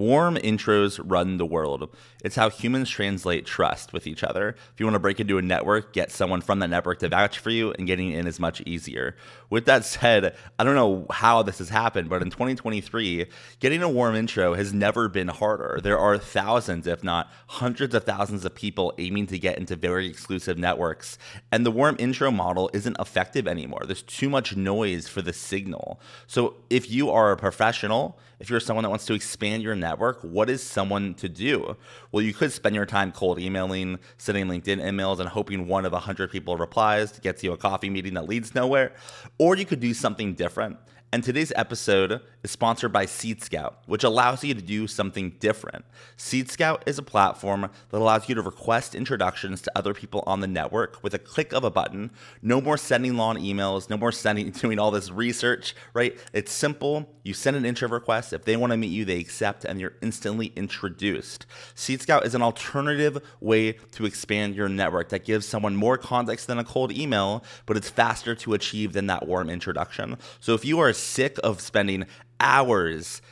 Warm intros run the world. It's how humans translate trust with each other. If you want to break into a network, get someone from that network to vouch for you, and getting in is much easier. With that said, I don't know how this has happened, but in 2023, getting a warm intro has never been harder. There are thousands, if not hundreds of thousands of people aiming to get into very exclusive networks, and the warm intro model isn't effective anymore. There's too much noise for the signal. So if you are a professional, if you're someone that wants to expand your network, what is someone to do? Well, you could spend your time cold emailing, sending LinkedIn emails, and hoping one of 100 people replies to get you a coffee meeting that leads nowhere. Or you could do something different and today's episode is sponsored by Seed Scout, which allows you to do something different. Seed Scout is a platform that allows you to request introductions to other people on the network with a click of a button. No more sending long emails, no more sending doing all this research, right? It's simple. You send an intro request. If they want to meet you, they accept and you're instantly introduced. Seed Scout is an alternative way to expand your network that gives someone more context than a cold email, but it's faster to achieve than that warm introduction. So if you are sick of spending hours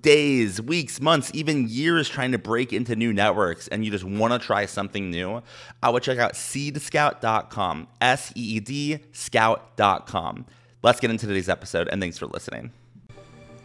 days, weeks, months, even years trying to break into new networks and you just want to try something new, I would check out seedscout.com, S E E D scout.com. Let's get into today's episode and thanks for listening.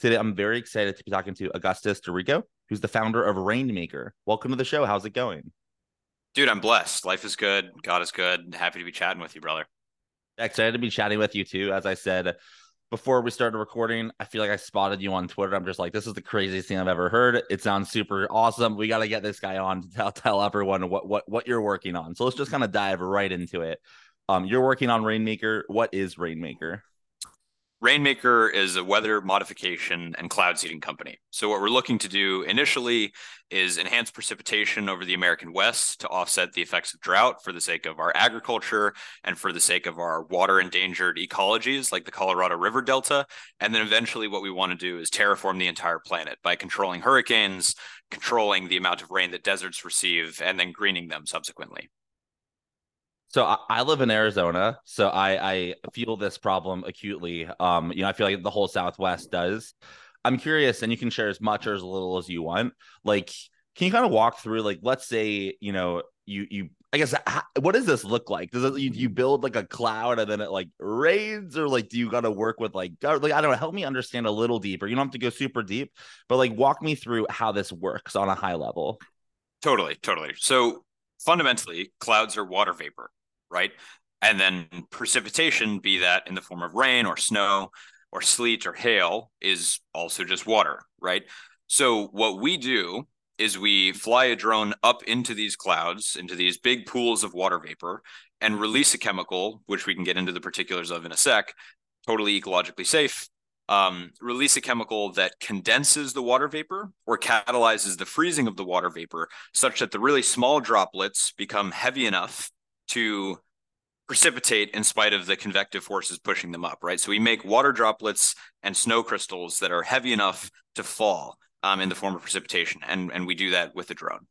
Today, I'm very excited to be talking to Augustus Doricko, who's the founder of Rainmaker. Welcome to the show. How's it going? Dude, I'm blessed. Life is good. God is good. Happy to be chatting with you, brother. Excited to be chatting with you too. As I said, before we started recording, I feel like I spotted you on Twitter. I'm just like, this is the craziest thing I've ever heard. It sounds super awesome. We got to get this guy on to tell, tell everyone what what what you're working on. So let's just kind of dive right into it. Um, you're working on Rainmaker. What is Rainmaker? Rainmaker is a weather modification and cloud seeding company. So, what we're looking to do initially is enhance precipitation over the American West to offset the effects of drought for the sake of our agriculture and for the sake of our water endangered ecologies like the Colorado River Delta. And then eventually, what we want to do is terraform the entire planet by controlling hurricanes, controlling the amount of rain that deserts receive, and then greening them subsequently. So I, I, live in Arizona, so I, I feel this problem acutely. Um, you know, I feel like the whole Southwest does. I'm curious, and you can share as much or as little as you want. Like, can you kind of walk through, like, let's say, you know, you you I guess how, what does this look like? Does it you, you build like a cloud and then it like rains, or like do you got to work with like like I don't know? Help me understand a little deeper. You don't have to go super deep, but like walk me through how this works on a high level. Totally, totally. So fundamentally, clouds are water vapor right? And then precipitation, be that in the form of rain or snow or sleet or hail, is also just water, right? So what we do is we fly a drone up into these clouds, into these big pools of water vapor, and release a chemical, which we can get into the particulars of in a sec, totally ecologically safe. Um, release a chemical that condenses the water vapor or catalyzes the freezing of the water vapor such that the really small droplets become heavy enough to precipitate in spite of the convective forces pushing them up, right? So we make water droplets and snow crystals that are heavy enough to fall um, in the form of precipitation, and and we do that with the drone.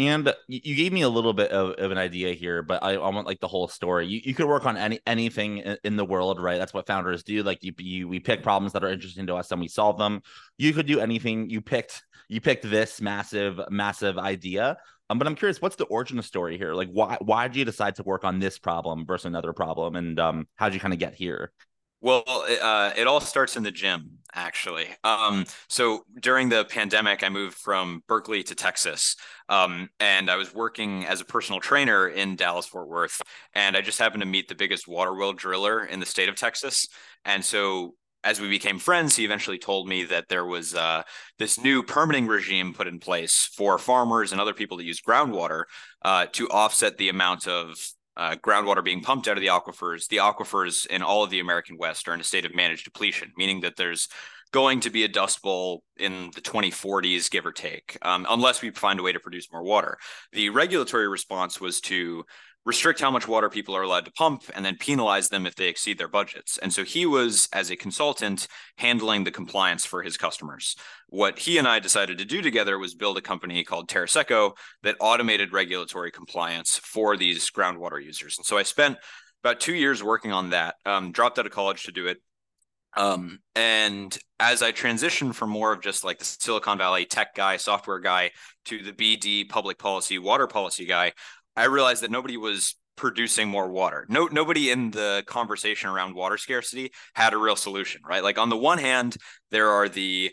And you gave me a little bit of, of an idea here, but I, I, want like the whole story. You, you could work on any anything in the world, right? That's what founders do. Like you, you, we pick problems that are interesting to us and we solve them. You could do anything. You picked you picked this massive, massive idea. Um, but I'm curious, what's the origin story here? Like, why why did you decide to work on this problem versus another problem, and um, how did you kind of get here? Well, uh, it all starts in the gym, actually. Um, so during the pandemic, I moved from Berkeley to Texas, um, and I was working as a personal trainer in Dallas Fort Worth, and I just happened to meet the biggest water well driller in the state of Texas, and so as we became friends, he eventually told me that there was uh, this new permitting regime put in place for farmers and other people to use groundwater uh, to offset the amount of uh, groundwater being pumped out of the aquifers. The aquifers in all of the American West are in a state of managed depletion, meaning that there's going to be a dust bowl in the 2040s, give or take, um, unless we find a way to produce more water. The regulatory response was to restrict how much water people are allowed to pump and then penalize them if they exceed their budgets. And so he was, as a consultant, handling the compliance for his customers. What he and I decided to do together was build a company called TerraSeco that automated regulatory compliance for these groundwater users. And so I spent about two years working on that, um, dropped out of college to do it. Um, and as I transitioned from more of just like the Silicon Valley tech guy, software guy, to the BD public policy, water policy guy, I realized that nobody was producing more water. No, nobody in the conversation around water scarcity had a real solution, right? Like on the one hand, there are the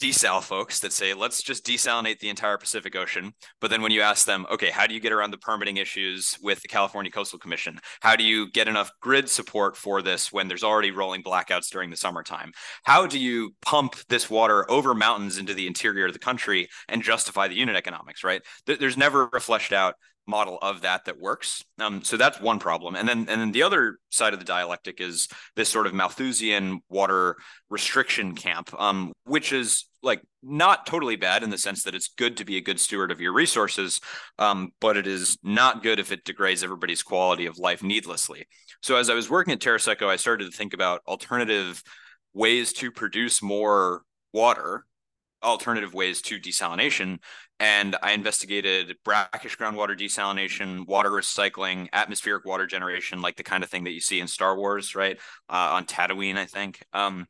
desal folks that say let's just desalinate the entire Pacific Ocean. But then when you ask them, okay, how do you get around the permitting issues with the California Coastal Commission? How do you get enough grid support for this when there's already rolling blackouts during the summertime? How do you pump this water over mountains into the interior of the country and justify the unit economics, right? There's never a fleshed out model of that that works. Um, so that's one problem. And then and then the other side of the dialectic is this sort of Malthusian water restriction camp, um, which is like not totally bad in the sense that it's good to be a good steward of your resources, um, but it is not good if it degrades everybody's quality of life needlessly. So as I was working at TerraSeco, I started to think about alternative ways to produce more water alternative ways to desalination and I investigated brackish groundwater desalination, water recycling, atmospheric water generation, like the kind of thing that you see in Star Wars, right? Uh, on Tatooine, I think. Um,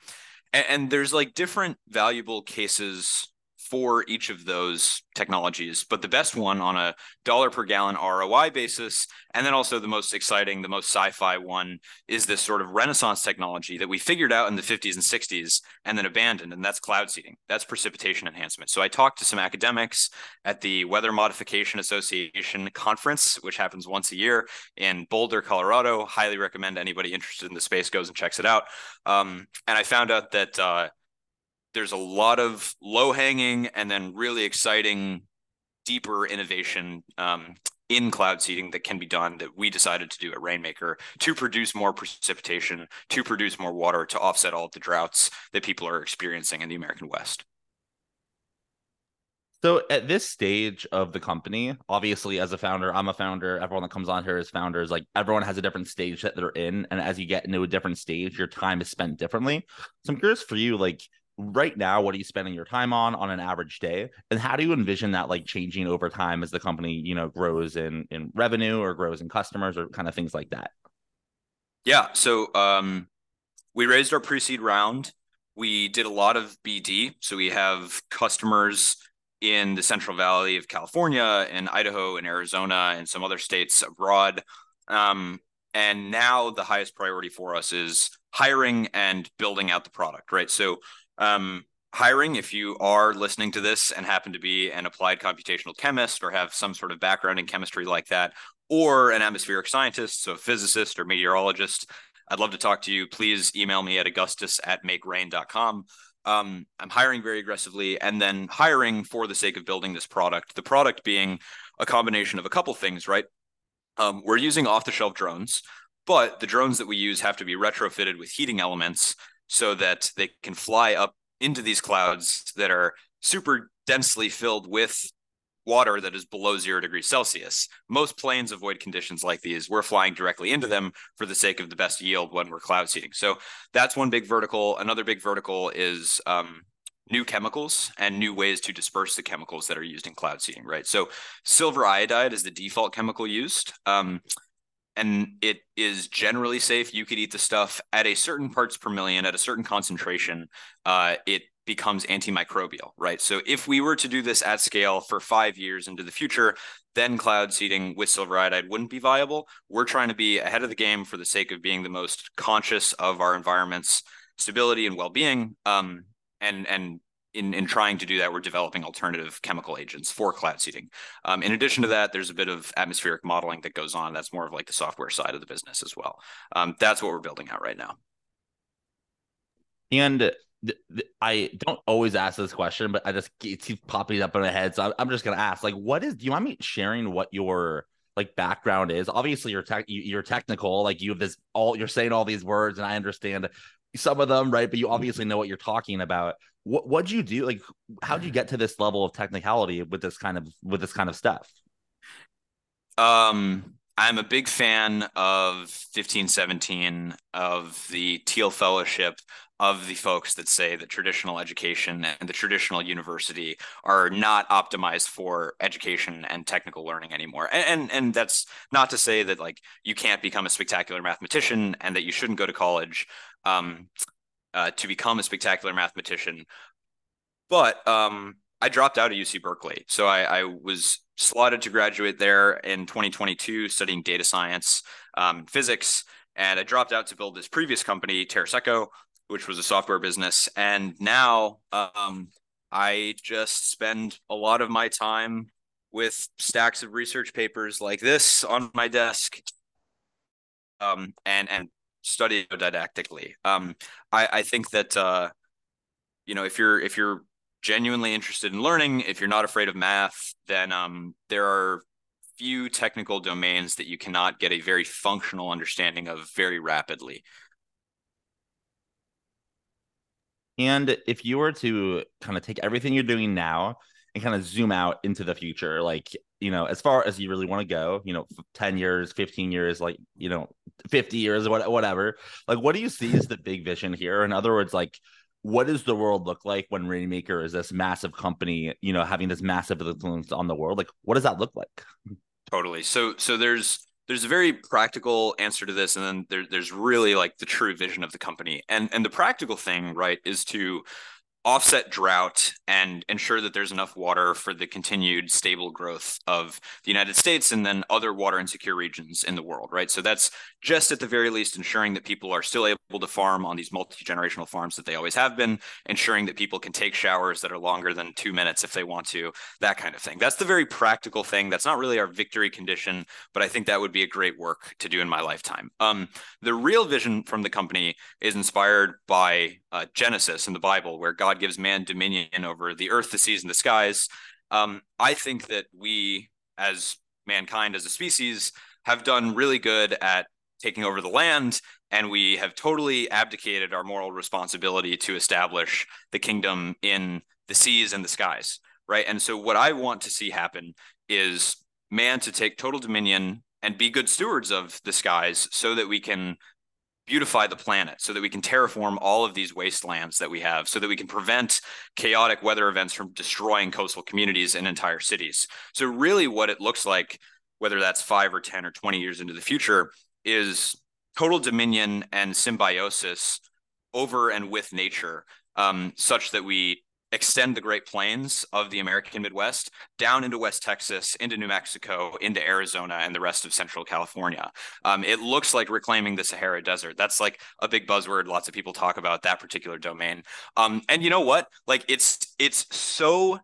and, and there's like different valuable cases for each of those technologies, but the best one on a dollar per gallon ROI basis, and then also the most exciting, the most sci-fi one is this sort of renaissance technology that we figured out in the 50s and 60s and then abandoned, and that's cloud seeding. That's precipitation enhancement. So I talked to some academics at the Weather Modification Association conference, which happens once a year in Boulder, Colorado. Highly recommend anybody interested in the space goes and checks it out. Um, and I found out that uh, there's a lot of low hanging and then really exciting, deeper innovation um, in cloud seeding that can be done that we decided to do at Rainmaker to produce more precipitation, to produce more water, to offset all of the droughts that people are experiencing in the American West. So at this stage of the company, obviously as a founder, I'm a founder. Everyone that comes on here is founders. Like everyone has a different stage that they're in. And as you get into a different stage, your time is spent differently. So I'm curious for you, like right now what are you spending your time on on an average day? And how do you envision that like changing over time as the company you know grows in in revenue or grows in customers or kind of things like that? Yeah so um we raised our pre-seed round. We did a lot of bd so we have customers in the central valley of california and idaho and arizona and some other states abroad. Um, and now the highest priority for us is hiring and building out the product right? So um, hiring, if you are listening to this and happen to be an applied computational chemist or have some sort of background in chemistry like that, or an atmospheric scientist, so physicist or meteorologist, I'd love to talk to you. Please email me at augustus at makerain.com. Um, I'm hiring very aggressively and then hiring for the sake of building this product. The product being a combination of a couple things, right? Um, we're using off the shelf drones, but the drones that we use have to be retrofitted with heating elements so that they can fly up into these clouds that are super densely filled with water that is below zero degrees Celsius. Most planes avoid conditions like these. We're flying directly into them for the sake of the best yield when we're cloud seeding. So that's one big vertical. Another big vertical is um, new chemicals and new ways to disperse the chemicals that are used in cloud seeding, right? So silver iodide is the default chemical used. Um, and it is generally safe. You could eat the stuff at a certain parts per million, at a certain concentration. Uh, it becomes antimicrobial, right? So if we were to do this at scale for five years into the future, then cloud seeding with silver iodide wouldn't be viable. We're trying to be ahead of the game for the sake of being the most conscious of our environment's stability and well-being. Um, and and in, in trying to do that, we're developing alternative chemical agents for cloud seeding. Um, in addition to that, there's a bit of atmospheric modeling that goes on. That's more of like the software side of the business as well. Um, that's what we're building out right now. And th- th- I don't always ask this question, but I just it keeps popping up in my head. So I'm, I'm just gonna ask, like, what is? Do you mind me sharing what your like background is? Obviously, you're tech, you're technical. Like you have this all. You're saying all these words, and I understand some of them, right? But you obviously know what you're talking about. What what'd you do? Like, how'd you get to this level of technicality with this kind of with this kind of stuff? Um, I'm a big fan of 1517 of the Thiel Fellowship of the folks that say that traditional education and the traditional university are not optimized for education and technical learning anymore. And, and and, that's not to say that like you can't become a spectacular mathematician and that you shouldn't go to college um, uh, to become a spectacular mathematician. But um, I dropped out of UC Berkeley, so I, I, was slotted to graduate there in 2022, studying data science, um, physics, and I dropped out to build this previous company, TerraSeco, which was a software business. And now um, I just spend a lot of my time with stacks of research papers like this on my desk um, and and study didactically. Um, I, I think that uh, you know if you're if you're genuinely interested in learning, if you're not afraid of math, then um, there are few technical domains that you cannot get a very functional understanding of very rapidly. And if you were to kind of take everything you're doing now and kind of zoom out into the future, like, you know, as far as you really want to go, you know, 10 years, 15 years, like, you know, 50 years, whatever, like, what do you see as the big vision here? In other words, like, what does the world look like when Rainmaker is this massive company, you know, having this massive influence on the world? Like, what does that look like? Totally. So, so there's, there's a very practical answer to this and then there, there's really like the true vision of the company and and the practical thing right is to offset drought and ensure that there's enough water for the continued stable growth of the United States and then other water insecure regions in the world, right? So that's just at the very least ensuring that people are still able to farm on these multi-generational farms that they always have been, ensuring that people can take showers that are longer than 2 minutes if they want to, that kind of thing. That's the very practical thing. That's not really our victory condition, but I think that would be a great work to do in my lifetime. Um, the real vision from the company is inspired by uh, Genesis in the Bible, where God gives man dominion over the earth, the seas, and the skies. Um, I think that we, as mankind, as a species, have done really good at taking over the land, and we have totally abdicated our moral responsibility to establish the kingdom in the seas and the skies, right? And so, what I want to see happen is man to take total dominion and be good stewards of the skies so that we can beautify the planet so that we can terraform all of these wastelands that we have so that we can prevent chaotic weather events from destroying coastal communities and entire cities. So really what it looks like whether that's 5 or 10 or 20 years into the future is total dominion and symbiosis over and with nature um, such that we extend the Great Plains of the American Midwest down into West Texas, into New Mexico, into Arizona, and the rest of Central California. Um, it looks like reclaiming the Sahara Desert. That's like a big buzzword. Lots of people talk about that particular domain. Um, and you know what? Like it's it's so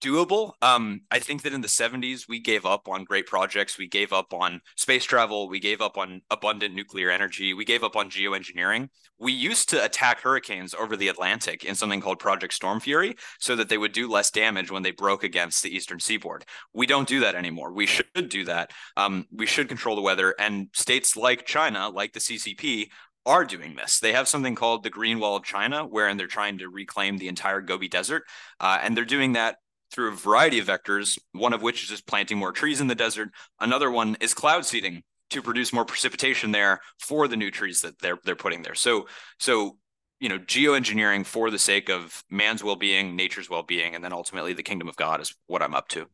doable. Um, I think that in the 70s, we gave up on great projects. We gave up on space travel. We gave up on abundant nuclear energy. We gave up on geoengineering. We used to attack hurricanes over the Atlantic in something called Project Storm Fury so that they would do less damage when they broke against the eastern seaboard. We don't do that anymore. We should do that. Um, we should control the weather. And states like China, like the CCP, are doing this. They have something called the Green Wall of China, wherein they're trying to reclaim the entire Gobi Desert. Uh, and they're doing that through a variety of vectors, one of which is just planting more trees in the desert. Another one is cloud seeding to produce more precipitation there for the new trees that they're they're putting there. So so you know geoengineering for the sake of man's well-being, nature's well-being, and then ultimately the kingdom of God is what I'm up to.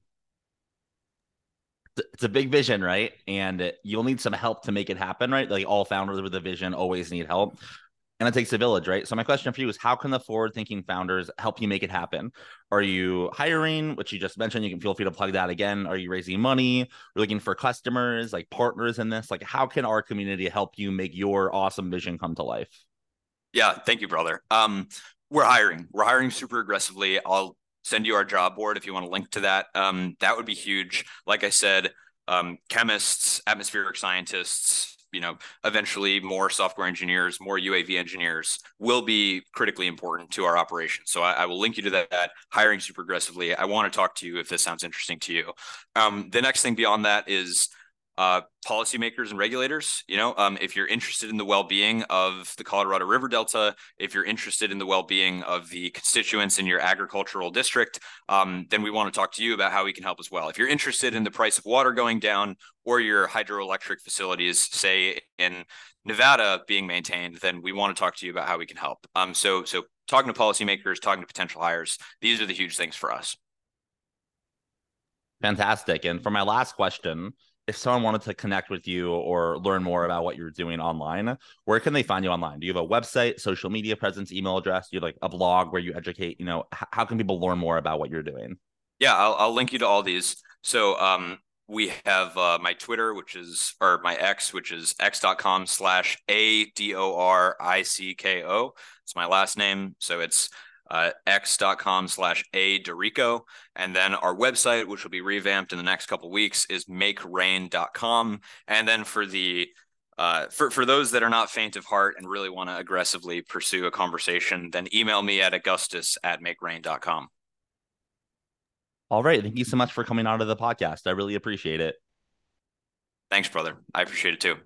It's a big vision, right? And you'll need some help to make it happen, right? Like all founders with a vision always need help and it takes a village, right? So my question for you is how can the forward-thinking founders help you make it happen? Are you hiring, which you just mentioned? You can feel free to plug that again. Are you raising money? You're looking for customers, like partners in this? Like, how can our community help you make your awesome vision come to life? Yeah, thank you, brother. Um, we're hiring. We're hiring super aggressively. I'll send you our job board if you want to link to that. Um, that would be huge. Like I said, um, chemists, atmospheric scientists, you know, eventually more software engineers, more UAV engineers will be critically important to our operation. So I, I will link you to that, that, hiring super aggressively. I want to talk to you if this sounds interesting to you. Um, the next thing beyond that is uh, policymakers and regulators. You know, um, if you're interested in the well-being of the Colorado River Delta, if you're interested in the well-being of the constituents in your agricultural district, um, then we want to talk to you about how we can help as well. If you're interested in the price of water going down or your hydroelectric facilities, say in Nevada, being maintained, then we want to talk to you about how we can help. Um, so, so talking to policymakers, talking to potential hires, these are the huge things for us. Fantastic. And for my last question, if someone wanted to connect with you or learn more about what you're doing online, where can they find you online? Do you have a website, social media presence, email address? Do you have like a blog where you educate? You know, h- how can people learn more about what you're doing? Yeah, I'll, I'll link you to all these. So um, we have uh, my Twitter, which is, or my X, which is x.com slash A D O R I C K O. It's my last name. So it's uh, x.com slash a Doricko. And then our website, which will be revamped in the next couple weeks, is makerain.com. And then for the uh, for, for those that are not faint of heart and really want to aggressively pursue a conversation, then email me at augustus at makerain.com. All right. Thank you so much for coming on to the podcast. I really appreciate it. Thanks, brother. I appreciate it too.